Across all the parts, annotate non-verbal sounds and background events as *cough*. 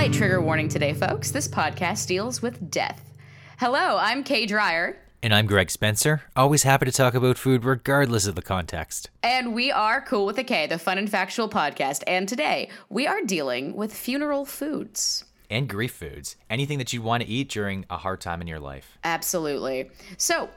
Slight trigger warning today, folks. This podcast deals with death. Hello, I'm Kay Dreyer. And I'm Greg Spencer, always happy to talk about food regardless of the context. And we are Cool with a K, the fun and factual podcast. And today we are dealing with funeral foods. And grief foods. Anything that you want to eat during a hard time in your life. Absolutely. So,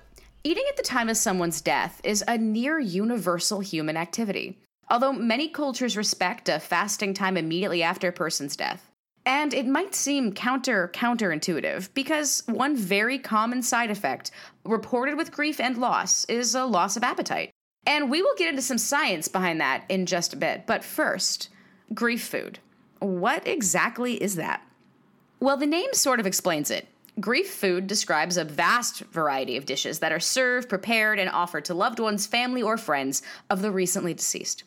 eating at the time of someone's death is a near universal human activity. Although many cultures respect a fasting time immediately after a person's death. And it might seem counter counterintuitive because one very common side effect reported with grief and loss is a loss of appetite. And we will get into some science behind that in just a bit. But first, grief food. What exactly is that? Well, the name sort of explains it. Grief food describes a vast variety of dishes that are served, prepared, and offered to loved ones, family, or friends of the recently deceased.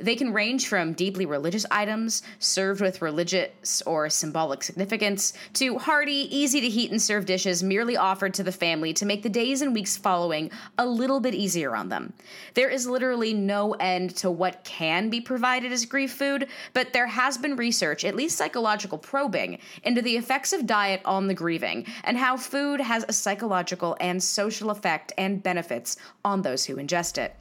They can range from deeply religious items served with religious or symbolic significance to hearty, easy to heat and serve dishes merely offered to the family to make the days and weeks following a little bit easier on them. There is literally no end to what can be provided as grief food, but there has been research, at least psychological probing, into the effects of diet on the grieving and how food has a psychological and social effect and benefits on those who ingest it.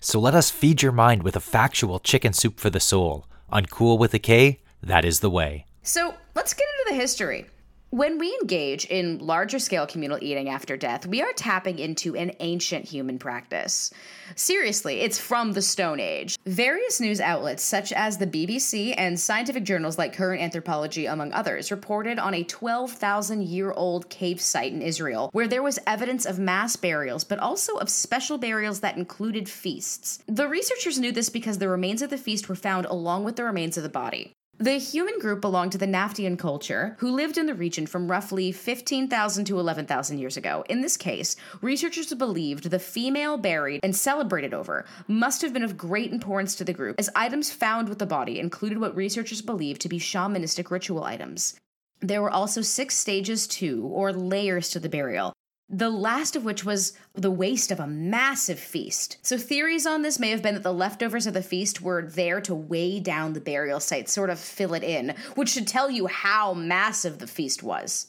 So let us feed your mind with a factual chicken soup for the soul. Uncool with a K, that is the way. So let's get into the history. When we engage in larger scale communal eating after death, we are tapping into an ancient human practice. Seriously, it's from the Stone Age. Various news outlets, such as the BBC and scientific journals like Current Anthropology, among others, reported on a 12,000 year old cave site in Israel where there was evidence of mass burials, but also of special burials that included feasts. The researchers knew this because the remains of the feast were found along with the remains of the body. The human group belonged to the Natufian culture, who lived in the region from roughly 15,000 to 11,000 years ago. In this case, researchers believed the female buried and celebrated over must have been of great importance to the group, as items found with the body included what researchers believed to be shamanistic ritual items. There were also six stages to, or layers to the burial, the last of which was the waste of a massive feast. So, theories on this may have been that the leftovers of the feast were there to weigh down the burial site, sort of fill it in, which should tell you how massive the feast was.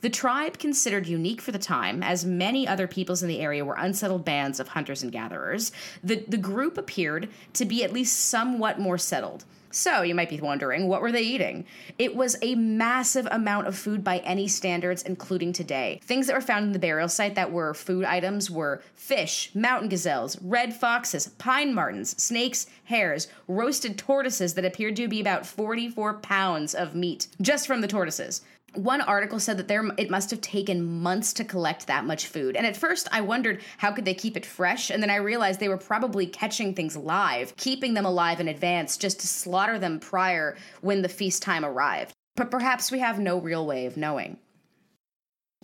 The tribe, considered unique for the time, as many other peoples in the area were unsettled bands of hunters and gatherers, the, the group appeared to be at least somewhat more settled. So, you might be wondering, what were they eating? It was a massive amount of food by any standards, including today. Things that were found in the burial site that were food items were fish, mountain gazelles, red foxes, pine martens, snakes, hares, roasted tortoises that appeared to be about 44 pounds of meat just from the tortoises one article said that there it must have taken months to collect that much food. And at first I wondered how could they keep it fresh, and then I realized they were probably catching things live, keeping them alive in advance just to slaughter them prior when the feast time arrived. But perhaps we have no real way of knowing.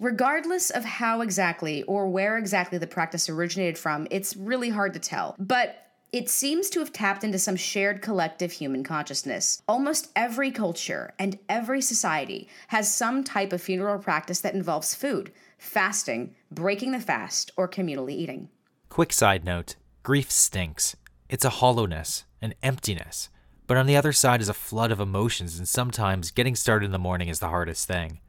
Regardless of how exactly or where exactly the practice originated from, it's really hard to tell. But it seems to have tapped into some shared collective human consciousness. Almost every culture and every society has some type of funeral practice that involves food, fasting, breaking the fast, or communally eating. Quick side note grief stinks. It's a hollowness, an emptiness. But on the other side is a flood of emotions, and sometimes getting started in the morning is the hardest thing.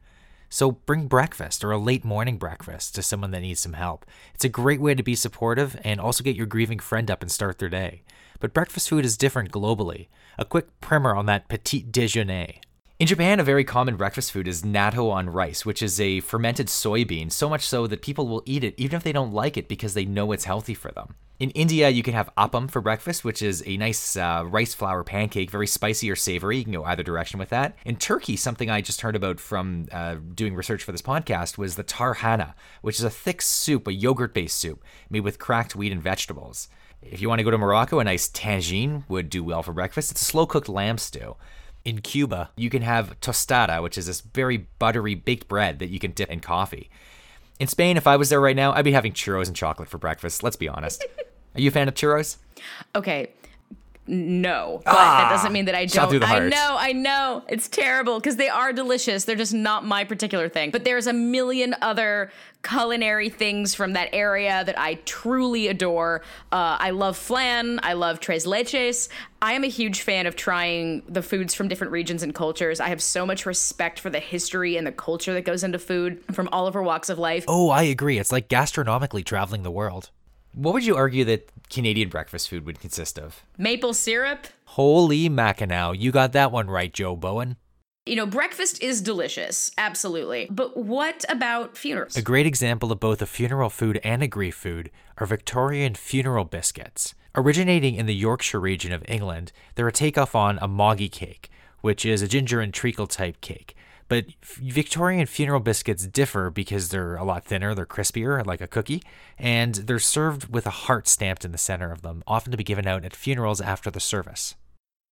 So bring breakfast or a late morning breakfast to someone that needs some help. It's a great way to be supportive and also get your grieving friend up and start their day. But breakfast food is different globally. A quick primer on that petit déjeuner. In Japan, a very common breakfast food is natto on rice, which is a fermented soybean, so much so that people will eat it even if they don't like it because they know it's healthy for them. In India, you can have appam for breakfast, which is a nice uh, rice flour pancake, very spicy or savory. You can go either direction with that. In Turkey, something I just heard about from uh, doing research for this podcast was the tarhana, which is a thick soup, a yogurt based soup made with cracked wheat and vegetables. If you want to go to Morocco, a nice tagine would do well for breakfast. It's a slow cooked lamb stew. In Cuba, you can have tostada, which is this very buttery baked bread that you can dip in coffee. In Spain, if I was there right now, I'd be having churros and chocolate for breakfast. Let's be honest. *laughs* Are you a fan of churros? Okay. No, but that doesn't mean that I don't. I know, I know. It's terrible because they are delicious. They're just not my particular thing. But there's a million other culinary things from that area that I truly adore. Uh, I love flan. I love tres leches. I am a huge fan of trying the foods from different regions and cultures. I have so much respect for the history and the culture that goes into food from all of our walks of life. Oh, I agree. It's like gastronomically traveling the world. What would you argue that Canadian breakfast food would consist of? Maple syrup, Holy Mackinaw, you got that one right, Joe Bowen. you know, breakfast is delicious, absolutely. But what about funerals? A great example of both a funeral food and a grief food are Victorian funeral biscuits. Originating in the Yorkshire region of England, they're a takeoff on a moggy cake, which is a ginger and treacle type cake. But Victorian funeral biscuits differ because they're a lot thinner, they're crispier, like a cookie, and they're served with a heart stamped in the center of them, often to be given out at funerals after the service.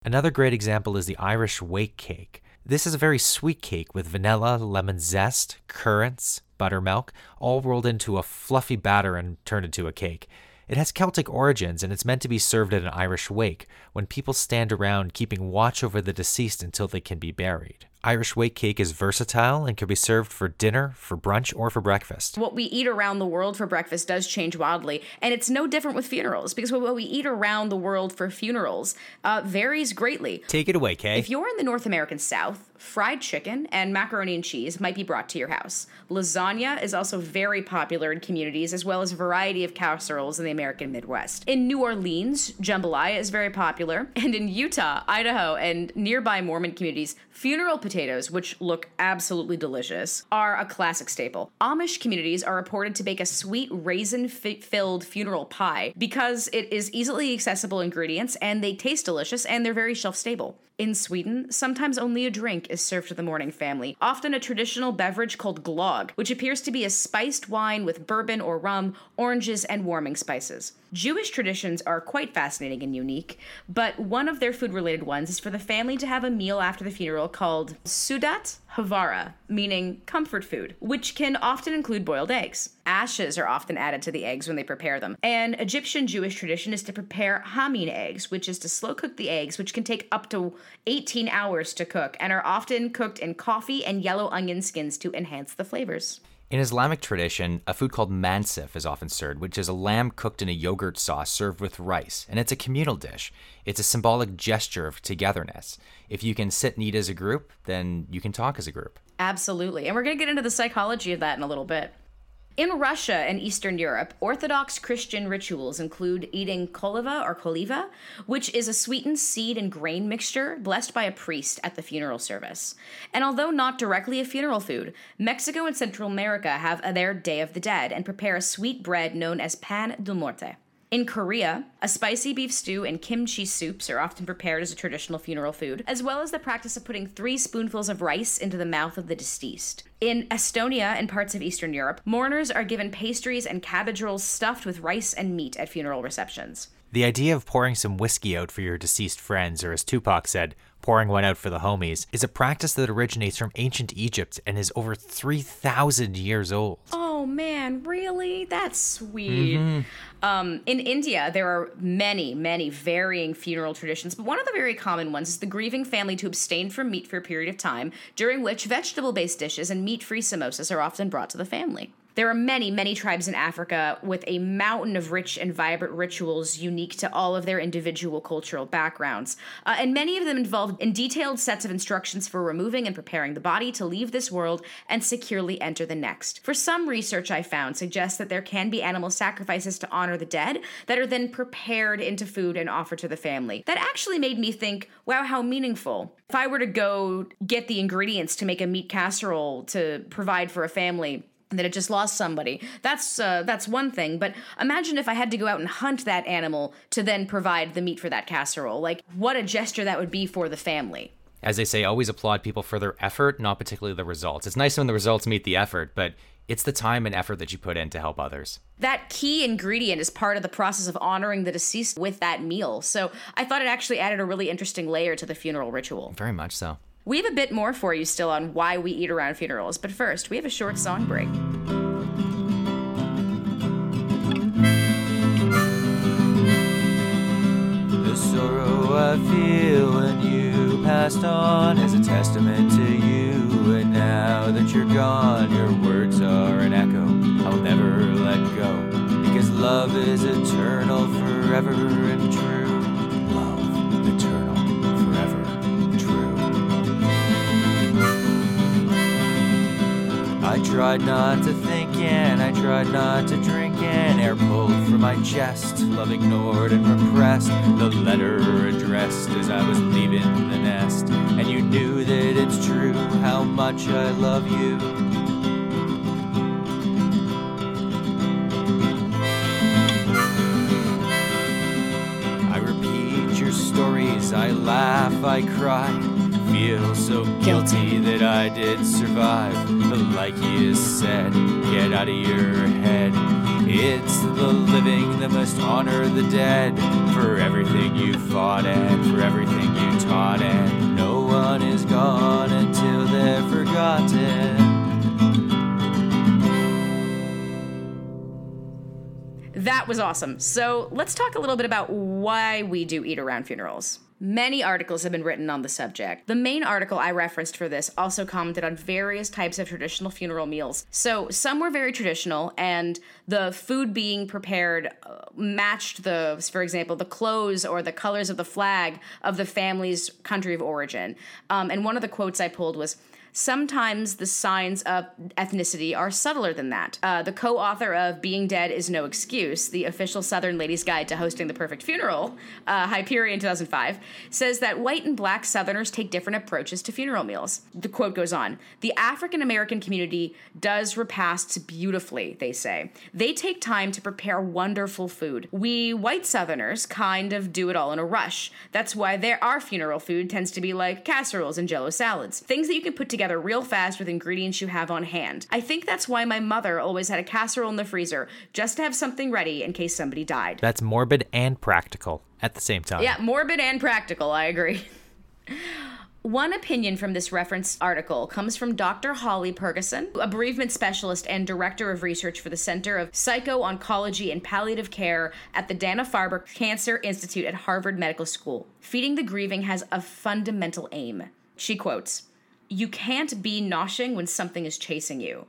Another great example is the Irish wake cake. This is a very sweet cake with vanilla, lemon zest, currants, buttermilk, all rolled into a fluffy batter and turned into a cake. It has Celtic origins and it's meant to be served at an Irish wake when people stand around keeping watch over the deceased until they can be buried. Irish wake cake is versatile and can be served for dinner, for brunch, or for breakfast. what we eat around the world for breakfast does change wildly, and it's no different with funerals because what we eat around the world for funerals uh, varies greatly. Take it away, Kay. If you're in the North American South, fried chicken and macaroni and cheese might be brought to your house. Lasagna is also very popular in communities, as well as a variety of casseroles in the American Midwest. In New Orleans, jambalaya is very popular, and in Utah, Idaho, and nearby Mormon communities, funeral potatoes, which look absolutely delicious, are a classic staple. Amish communities are reported to bake a sweet raisin fi- filled funeral pie because it is easily accessible ingredients and they taste delicious and they're very shelf stable. In Sweden, sometimes only a drink is served to the mourning family, often a traditional beverage called glögg, which appears to be a spiced wine with bourbon or rum, oranges, and warming spices. Jewish traditions are quite fascinating and unique, but one of their food related ones is for the family to have a meal after the funeral called Sudat Havara, meaning comfort food, which can often include boiled eggs. Ashes are often added to the eggs when they prepare them. An Egyptian Jewish tradition is to prepare hamin eggs, which is to slow cook the eggs, which can take up to 18 hours to cook and are often cooked in coffee and yellow onion skins to enhance the flavors. In Islamic tradition, a food called mansif is often served, which is a lamb cooked in a yogurt sauce served with rice, and it's a communal dish. It's a symbolic gesture of togetherness. If you can sit and eat as a group, then you can talk as a group. Absolutely. And we're going to get into the psychology of that in a little bit. In Russia and Eastern Europe, Orthodox Christian rituals include eating koliva or koliva, which is a sweetened seed and grain mixture blessed by a priest at the funeral service. And although not directly a funeral food, Mexico and Central America have their Day of the Dead and prepare a sweet bread known as pan de muerte. In Korea, a spicy beef stew and kimchi soups are often prepared as a traditional funeral food, as well as the practice of putting three spoonfuls of rice into the mouth of the deceased. In Estonia and parts of Eastern Europe, mourners are given pastries and cabbage rolls stuffed with rice and meat at funeral receptions. The idea of pouring some whiskey out for your deceased friends, or as Tupac said, pouring one out for the homies, is a practice that originates from ancient Egypt and is over 3,000 years old. Oh man, really? That's sweet. Um, in India, there are many, many varying funeral traditions, but one of the very common ones is the grieving family to abstain from meat for a period of time, during which vegetable based dishes and meat free samosas are often brought to the family. There are many, many tribes in Africa with a mountain of rich and vibrant rituals unique to all of their individual cultural backgrounds. Uh, and many of them involve in detailed sets of instructions for removing and preparing the body to leave this world and securely enter the next. For some research I found suggests that there can be animal sacrifices to honor the dead that are then prepared into food and offered to the family. That actually made me think, wow, how meaningful. If I were to go get the ingredients to make a meat casserole to provide for a family, that it just lost somebody. That's uh, that's one thing. But imagine if I had to go out and hunt that animal to then provide the meat for that casserole. Like what a gesture that would be for the family. As they say, always applaud people for their effort, not particularly the results. It's nice when the results meet the effort, but it's the time and effort that you put in to help others. That key ingredient is part of the process of honoring the deceased with that meal. So I thought it actually added a really interesting layer to the funeral ritual. Very much so. We have a bit more for you still on why we eat around funerals, but first, we have a short song break. The sorrow I feel when you passed on is a testament to you. And now that you're gone, your words are an echo I'll never let go. Because love is eternal, forever and true. Tried not to think and I tried not to drink and air pulled from my chest. Love ignored and repressed the letter addressed as I was leaving the nest. And you knew that it's true how much I love you. I repeat your stories, I laugh, I cry. Feel so guilty that I did survive. But like you said, get out of your head. It's the living that must honor the dead for everything you fought and for everything you taught. And no one is gone until they're forgotten. That was awesome. So let's talk a little bit about why we do eat around funerals. Many articles have been written on the subject. The main article I referenced for this also commented on various types of traditional funeral meals. So, some were very traditional, and the food being prepared uh, matched the, for example, the clothes or the colors of the flag of the family's country of origin. Um, and one of the quotes I pulled was, Sometimes the signs of ethnicity are subtler than that. Uh, the co author of Being Dead is No Excuse, the official Southern Ladies Guide to Hosting the Perfect Funeral, uh, Hyperion 2005, says that white and black Southerners take different approaches to funeral meals. The quote goes on The African American community does repasts beautifully, they say. They take time to prepare wonderful food. We white Southerners kind of do it all in a rush. That's why there, our funeral food tends to be like casseroles and jello salads, things that you can put together real fast with ingredients you have on hand. I think that's why my mother always had a casserole in the freezer, just to have something ready in case somebody died. That's morbid and practical at the same time. Yeah, morbid and practical, I agree. *laughs* One opinion from this reference article comes from Dr. Holly Prigerson, a bereavement specialist and director of research for the Center of Psycho Oncology and Palliative Care at the Dana Farber Cancer Institute at Harvard Medical School. Feeding the grieving has a fundamental aim. She quotes, You can't be noshing when something is chasing you.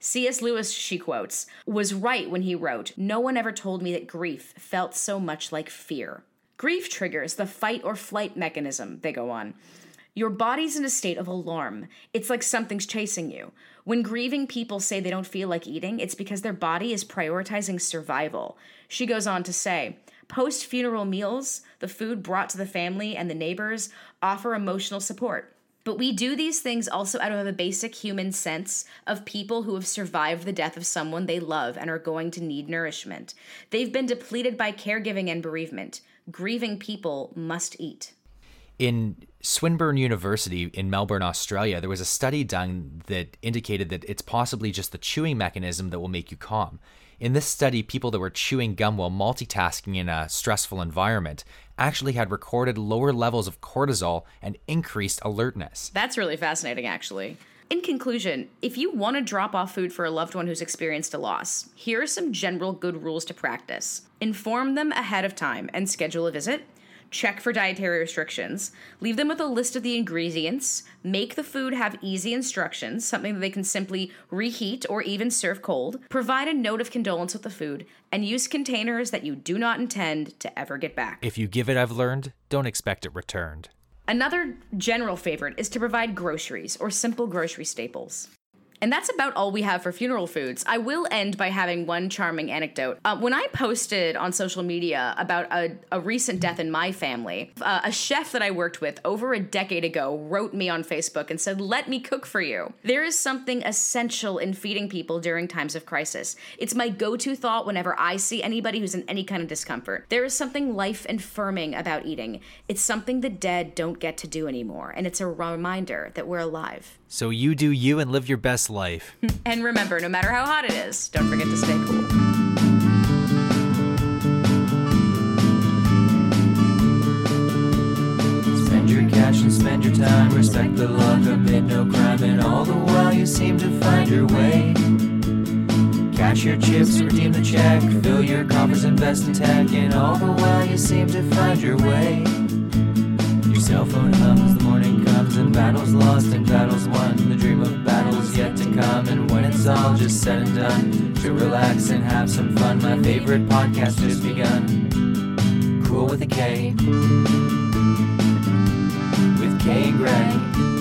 C.S. Lewis, she quotes, was right when he wrote, No one ever told me that grief felt so much like fear. Grief triggers the fight or flight mechanism, they go on. Your body's in a state of alarm. It's like something's chasing you. When grieving people say they don't feel like eating, it's because their body is prioritizing survival. She goes on to say, post funeral meals, the food brought to the family and the neighbors offer emotional support. But we do these things also out of a basic human sense of people who have survived the death of someone they love and are going to need nourishment. They've been depleted by caregiving and bereavement. Grieving people must eat. In Swinburne University in Melbourne, Australia, there was a study done that indicated that it's possibly just the chewing mechanism that will make you calm. In this study, people that were chewing gum while multitasking in a stressful environment actually had recorded lower levels of cortisol and increased alertness. That's really fascinating, actually. In conclusion, if you want to drop off food for a loved one who's experienced a loss, here are some general good rules to practice. Inform them ahead of time and schedule a visit check for dietary restrictions, leave them with a list of the ingredients, make the food have easy instructions, something that they can simply reheat or even serve cold, provide a note of condolence with the food, and use containers that you do not intend to ever get back. If you give it, I've learned, don't expect it returned. Another general favorite is to provide groceries or simple grocery staples. And that's about all we have for funeral foods. I will end by having one charming anecdote. Uh, when I posted on social media about a, a recent death in my family, uh, a chef that I worked with over a decade ago wrote me on Facebook and said, Let me cook for you. There is something essential in feeding people during times of crisis. It's my go to thought whenever I see anybody who's in any kind of discomfort. There is something life affirming about eating. It's something the dead don't get to do anymore, and it's a reminder that we're alive. So you do you and live your best life. *laughs* And remember, no matter how hot it is, don't forget to stay cool. Spend your cash and spend your time. Respect the law, commit no crime, and all the while you seem to find your way. Cash your chips, redeem the check, fill your coffers, invest in tech, and all the while you seem to find your way. Your cell phone hums, and battles lost and battles won. The dream of battles yet to come. And when it's all just said and done, to relax and have some fun. My favorite podcast just begun. Cool with a K. With K Gray.